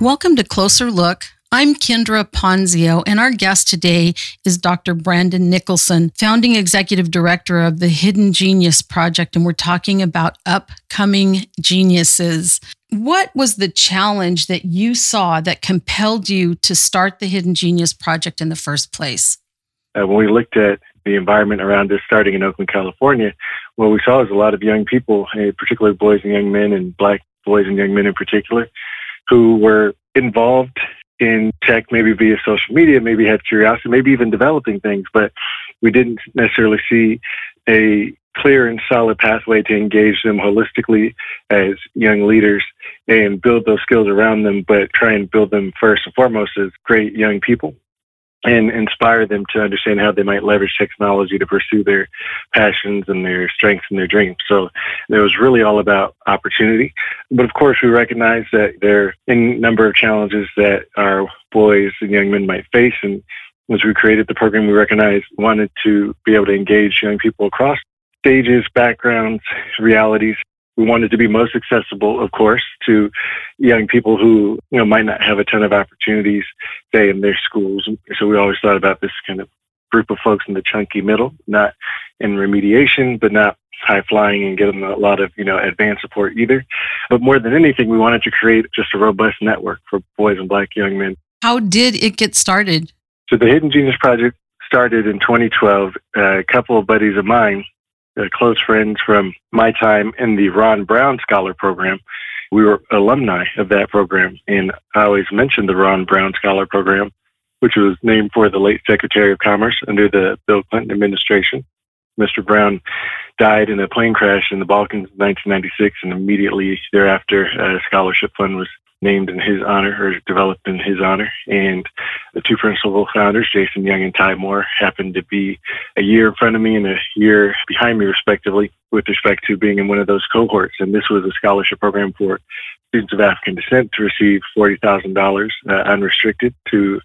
Welcome to Closer Look. I'm Kendra Ponzio, and our guest today is Dr. Brandon Nicholson, founding executive director of the Hidden Genius Project, and we're talking about upcoming geniuses. What was the challenge that you saw that compelled you to start the Hidden Genius Project in the first place? Uh, when we looked at the environment around us starting in Oakland, California, what we saw was a lot of young people, eh, particularly boys and young men, and black boys and young men in particular, who were involved in tech, maybe via social media, maybe had curiosity, maybe even developing things, but we didn't necessarily see a clear and solid pathway to engage them holistically as young leaders and build those skills around them, but try and build them first and foremost as great young people and inspire them to understand how they might leverage technology to pursue their passions and their strengths and their dreams. So it was really all about opportunity. But of course, we recognize that there are a number of challenges that our boys and young men might face. And as we created the program, we recognized wanted to be able to engage young people across stages, backgrounds, realities, we wanted to be most accessible, of course, to young people who you know might not have a ton of opportunities, say in their schools. So we always thought about this kind of group of folks in the chunky middle, not in remediation, but not high flying and getting a lot of you know advanced support either. But more than anything, we wanted to create just a robust network for boys and black young men. How did it get started? So the Hidden Genius Project started in 2012. a couple of buddies of mine uh, close friends from my time in the Ron Brown Scholar Program. We were alumni of that program, and I always mention the Ron Brown Scholar Program, which was named for the late Secretary of Commerce under the Bill Clinton administration. Mr. Brown died in a plane crash in the Balkans in 1996, and immediately thereafter, a scholarship fund was named in his honor or developed in his honor. And the two principal founders, Jason Young and Ty Moore, happened to be a year in front of me and a year behind me, respectively, with respect to being in one of those cohorts. And this was a scholarship program for students of African descent to receive $40,000 uh, unrestricted to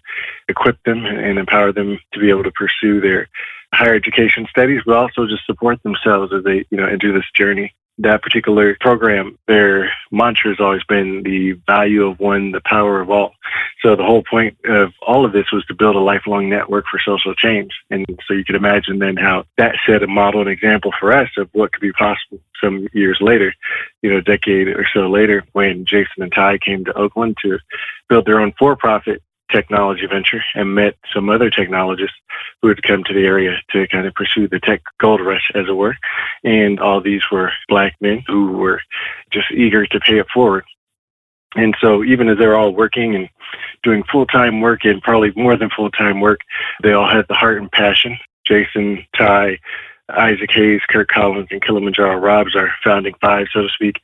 equip them and empower them to be able to pursue their higher education studies, but also just support themselves as they, you know, enter this journey that particular program, their mantra has always been the value of one, the power of all. So the whole point of all of this was to build a lifelong network for social change. And so you could imagine then how that set a model and example for us of what could be possible some years later, you know, a decade or so later when Jason and Ty came to Oakland to build their own for-profit technology venture and met some other technologists who had come to the area to kind of pursue the tech gold rush, as it were. And all these were black men who were just eager to pay it forward. And so even as they're all working and doing full-time work and probably more than full-time work, they all had the heart and passion. Jason, Ty, Isaac Hayes, Kurt Collins, and Kilimanjaro Robbs, our founding five, so to speak,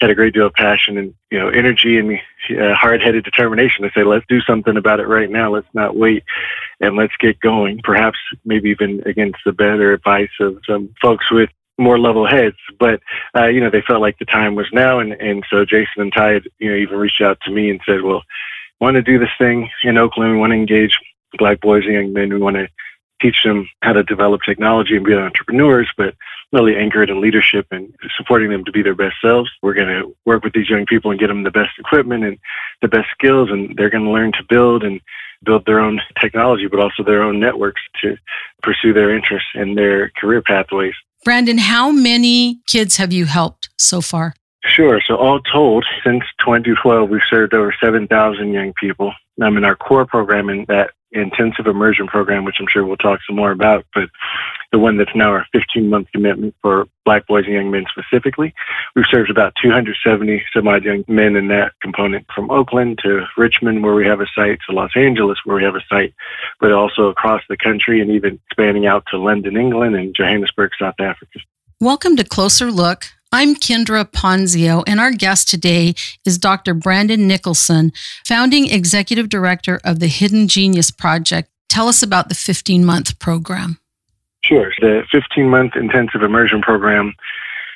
had a great deal of passion and you know energy and uh, hard-headed determination to say, let's do something about it right now. Let's not wait, and let's get going. Perhaps maybe even against the better advice of some folks with more level heads, but uh, you know they felt like the time was now, and and so Jason and Ty had you know even reached out to me and said, well, want to do this thing in Oakland. We want to engage black boys and young men. We want to teach them how to develop technology and be entrepreneurs, but really anchored in leadership and supporting them to be their best selves. We're going to work with these young people and get them the best equipment and the best skills, and they're going to learn to build and build their own technology, but also their own networks to pursue their interests and their career pathways. Brandon, how many kids have you helped so far? Sure. So all told, since 2012, we've served over 7,000 young people. I'm in our core program in that intensive immersion program, which I'm sure we'll talk some more about, but the one that's now our 15 month commitment for black boys and young men specifically. We've served about 270 some odd young men in that component from Oakland to Richmond, where we have a site, to Los Angeles, where we have a site, but also across the country and even expanding out to London, England and Johannesburg, South Africa. Welcome to Closer Look. I'm Kendra Ponzio, and our guest today is Dr. Brandon Nicholson, founding executive director of the Hidden Genius Project. Tell us about the 15 month program. Sure. The 15 month intensive immersion program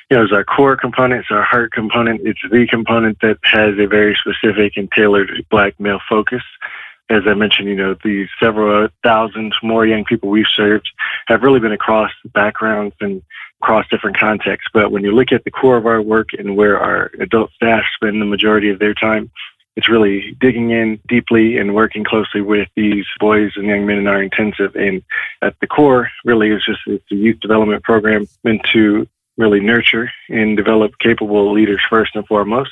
you know, is our core component, it's our heart component. It's the component that has a very specific and tailored black male focus. As I mentioned, you know, the several thousand more young people we've served have really been across backgrounds and across different contexts. But when you look at the core of our work and where our adult staff spend the majority of their time, it's really digging in deeply and working closely with these boys and young men in our intensive. And at the core, really, is just it's a youth development program meant to really nurture and develop capable leaders first and foremost.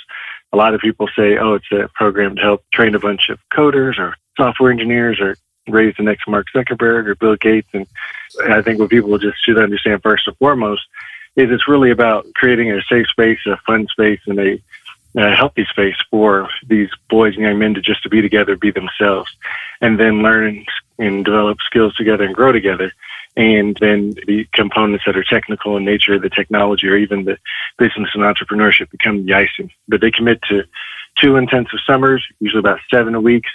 A lot of people say, oh, it's a program to help train a bunch of coders or software engineers or raise the next Mark Zuckerberg or Bill Gates. And I think what people just should understand first and foremost is it's really about creating a safe space, a fun space, and a, a healthy space for these boys and young men to just to be together, be themselves, and then learn and develop skills together and grow together. And then the components that are technical in nature, the technology, or even the business and entrepreneurship become the icing. But they commit to two intensive summers, usually about seven weeks,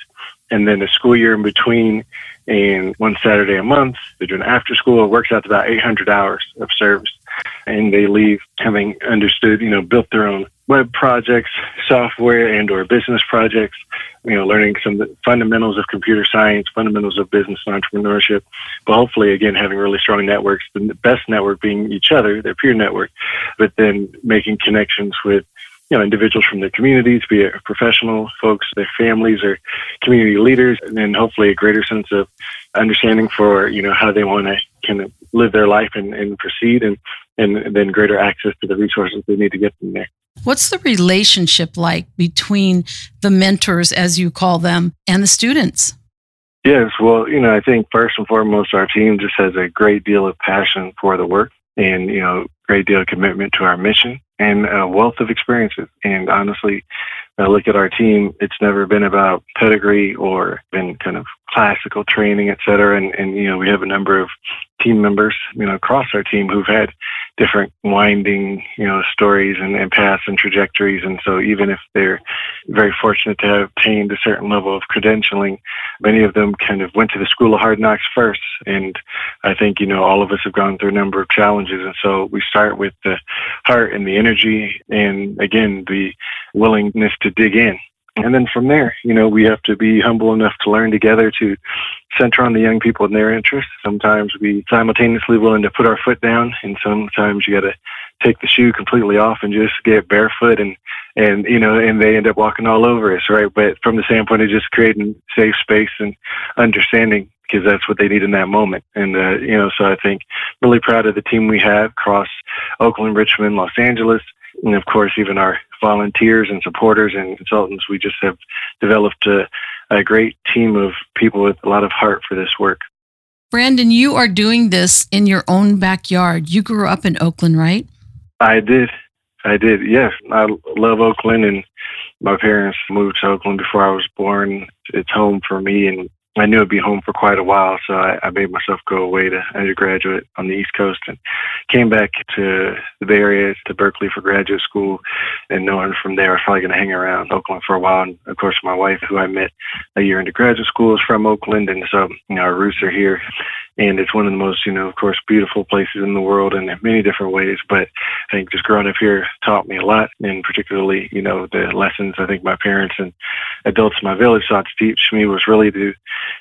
and then a school year in between and one Saturday a month. They're doing after school. It works out to about 800 hours of service. And they leave having understood, you know, built their own web projects, software and or business projects, you know, learning some fundamentals of computer science, fundamentals of business and entrepreneurship, but hopefully again having really strong networks, the best network being each other, their peer network, but then making connections with you know, individuals from their communities, be it professional folks, their families, or community leaders, and then hopefully a greater sense of understanding for you know how they want to kind of live their life and, and proceed, and and then greater access to the resources they need to get them there. What's the relationship like between the mentors, as you call them, and the students? Yes, well, you know, I think first and foremost, our team just has a great deal of passion for the work and, you know, great deal of commitment to our mission and a wealth of experiences. And honestly, I look at our team, it's never been about pedigree or been kind of classical training, et cetera. And, and, you know, we have a number of team members, you know, across our team who've had different winding, you know, stories and, and paths and trajectories. And so even if they're very fortunate to have attained a certain level of credentialing, many of them kind of went to the school of hard knocks first. And I think, you know, all of us have gone through a number of challenges. And so we start with the heart and the energy and again, the willingness to dig in and then from there, you know, we have to be humble enough to learn together to center on the young people and their interests. Sometimes we simultaneously willing to put our foot down, and sometimes you got to take the shoe completely off and just get barefoot and and you know and they end up walking all over us right but from the standpoint of just creating safe space and understanding because that's what they need in that moment and uh, you know so i think really proud of the team we have across oakland richmond los angeles and of course even our volunteers and supporters and consultants, we just have developed a, a great team of people with a lot of heart for this work. Brandon, you are doing this in your own backyard. You grew up in Oakland, right? I did. I did. Yes. I love Oakland and my parents moved to Oakland before I was born. It's home for me and I knew I'd be home for quite a while, so I, I made myself go away to undergraduate on the East Coast and came back to the Bay Area to Berkeley for graduate school. And knowing from there I was probably going to hang around Oakland for a while. And of course, my wife, who I met a year into graduate school, is from Oakland, and so you know our roots are here and it's one of the most, you know, of course, beautiful places in the world in many different ways. But I think just growing up here taught me a lot, and particularly, you know, the lessons I think my parents and adults in my village sought to teach me was really to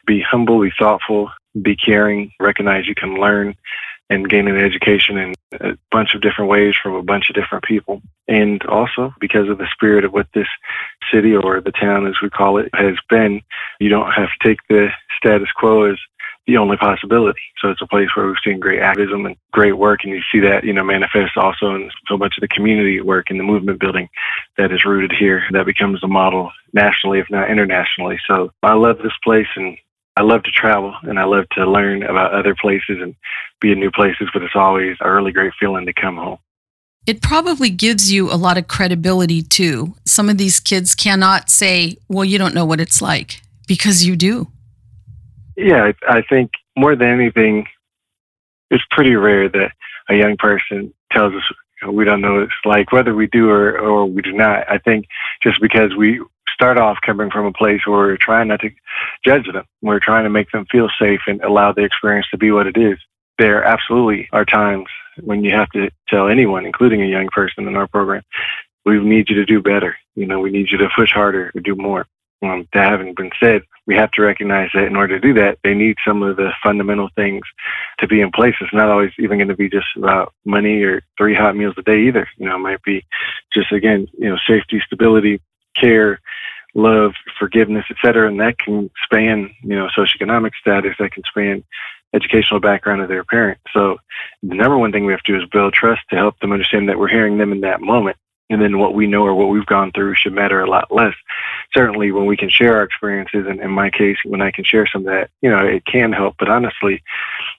be humble, be thoughtful, be caring, recognize you can learn and gain an education in a bunch of different ways from a bunch of different people. And also because of the spirit of what this city or the town, as we call it, has been, you don't have to take the status quo as the only possibility. So it's a place where we've seen great activism and great work, and you see that you know manifest also in so much of the community work and the movement building that is rooted here. That becomes a model nationally, if not internationally. So I love this place, and I love to travel, and I love to learn about other places and be in new places. But it's always a really great feeling to come home. It probably gives you a lot of credibility too. Some of these kids cannot say, "Well, you don't know what it's like," because you do. Yeah, I, think more than anything, it's pretty rare that a young person tells us we don't know what it's like, whether we do or, or we do not. I think just because we start off coming from a place where we're trying not to judge them, we're trying to make them feel safe and allow the experience to be what it is. There absolutely are times when you have to tell anyone, including a young person in our program, we need you to do better. You know, we need you to push harder or do more. Um, that having been said, we have to recognize that in order to do that, they need some of the fundamental things to be in place. It's not always even going to be just about money or three hot meals a day either. You know, it might be just, again, you know, safety, stability, care, love, forgiveness, et cetera. And that can span, you know, socioeconomic status, that can span educational background of their parent. So the number one thing we have to do is build trust to help them understand that we're hearing them in that moment. And then what we know or what we've gone through should matter a lot less. Certainly when we can share our experiences, and in my case, when I can share some of that, you know, it can help. But honestly,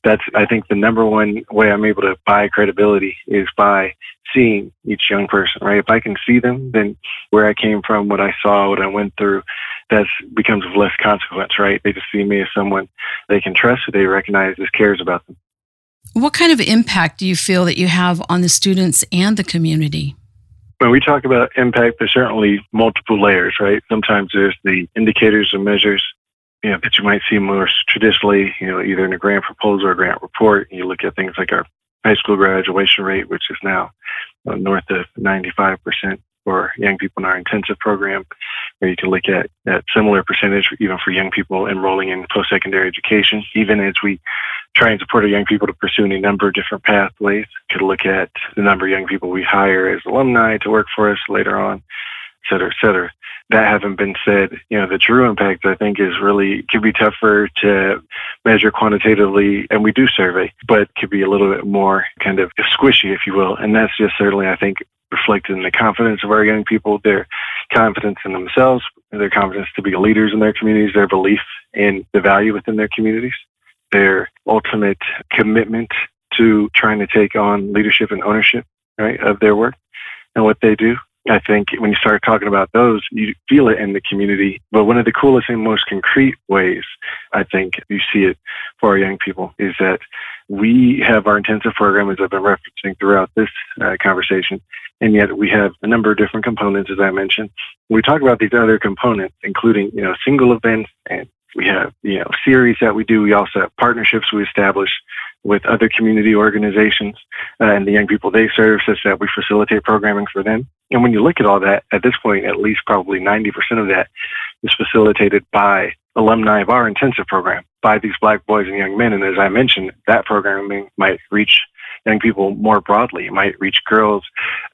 that's, I think the number one way I'm able to buy credibility is by seeing each young person, right? If I can see them, then where I came from, what I saw, what I went through, that becomes of less consequence, right? They just see me as someone they can trust, who they recognize as cares about them. What kind of impact do you feel that you have on the students and the community? When we talk about impact, there's certainly multiple layers, right? Sometimes there's the indicators and measures you know, that you might see more traditionally, you know, either in a grant proposal or grant report. You look at things like our high school graduation rate, which is now uh, north of 95% for young people in our intensive program, or you can look at that similar percentage even for young people enrolling in post-secondary education, even as we try and support our young people to pursue any number of different pathways. Could look at the number of young people we hire as alumni to work for us later on, et cetera, et cetera that having been said, you know, the true impact I think is really could be tougher to measure quantitatively, and we do survey, but could be a little bit more kind of squishy, if you will. And that's just certainly, I think, reflected in the confidence of our young people, their confidence in themselves, their confidence to be leaders in their communities, their belief in the value within their communities, their ultimate commitment to trying to take on leadership and ownership right, of their work and what they do. I think when you start talking about those, you feel it in the community. But one of the coolest and most concrete ways I think you see it for our young people is that we have our intensive program, as I've been referencing throughout this uh, conversation, and yet we have a number of different components, as I mentioned. we talk about these other components, including you know single events and we have you know series that we do. We also have partnerships we establish with other community organizations uh, and the young people they serve, such that we facilitate programming for them. And when you look at all that, at this point, at least probably 90% of that is facilitated by alumni of our intensive program, by these black boys and young men. And as I mentioned, that programming might reach young people more broadly. It might reach girls,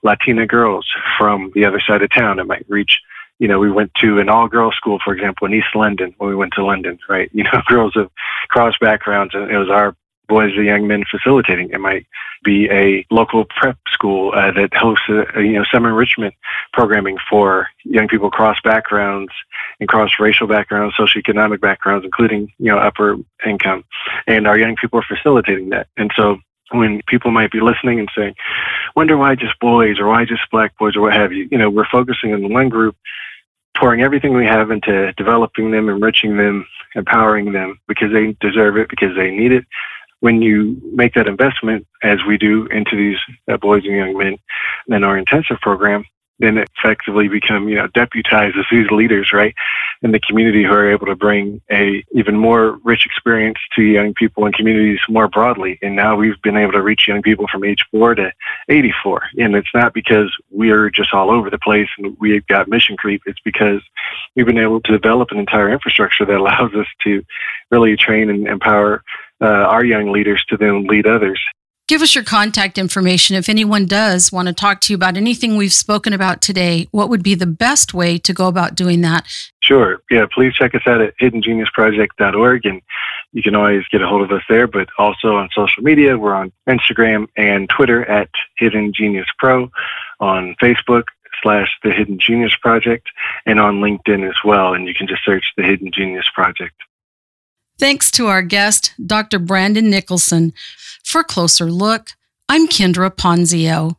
Latina girls from the other side of town. It might reach you know, we went to an all girls school, for example, in East London when we went to London, right? You know, girls of cross backgrounds, and it was our boys and young men facilitating. It might be a local prep school uh, that hosts a, a, you know summer enrichment programming for young people cross backgrounds and cross racial backgrounds, socioeconomic backgrounds, including you know upper income, and our young people are facilitating that. And so when people might be listening and saying, "Wonder why just boys or why just black boys or what have you," you know, we're focusing on the one group pouring everything we have into developing them, enriching them, empowering them because they deserve it, because they need it, when you make that investment, as we do into these uh, boys and young men in our intensive program, then effectively become, you know, deputized as these leaders, right, in the community who are able to bring a even more rich experience to young people and communities more broadly. And now we've been able to reach young people from age four to 84. And it's not because we're just all over the place and we've got mission creep. It's because we've been able to develop an entire infrastructure that allows us to really train and empower uh, our young leaders to then lead others. Give us your contact information. If anyone does want to talk to you about anything we've spoken about today, what would be the best way to go about doing that? Sure. Yeah, please check us out at hiddengeniusproject.org and you can always get a hold of us there, but also on social media. We're on Instagram and Twitter at Hidden Genius Pro, on Facebook slash The Hidden Genius Project, and on LinkedIn as well. And you can just search The Hidden Genius Project. Thanks to our guest, Dr. Brandon Nicholson. For closer look, I'm Kendra Ponzio.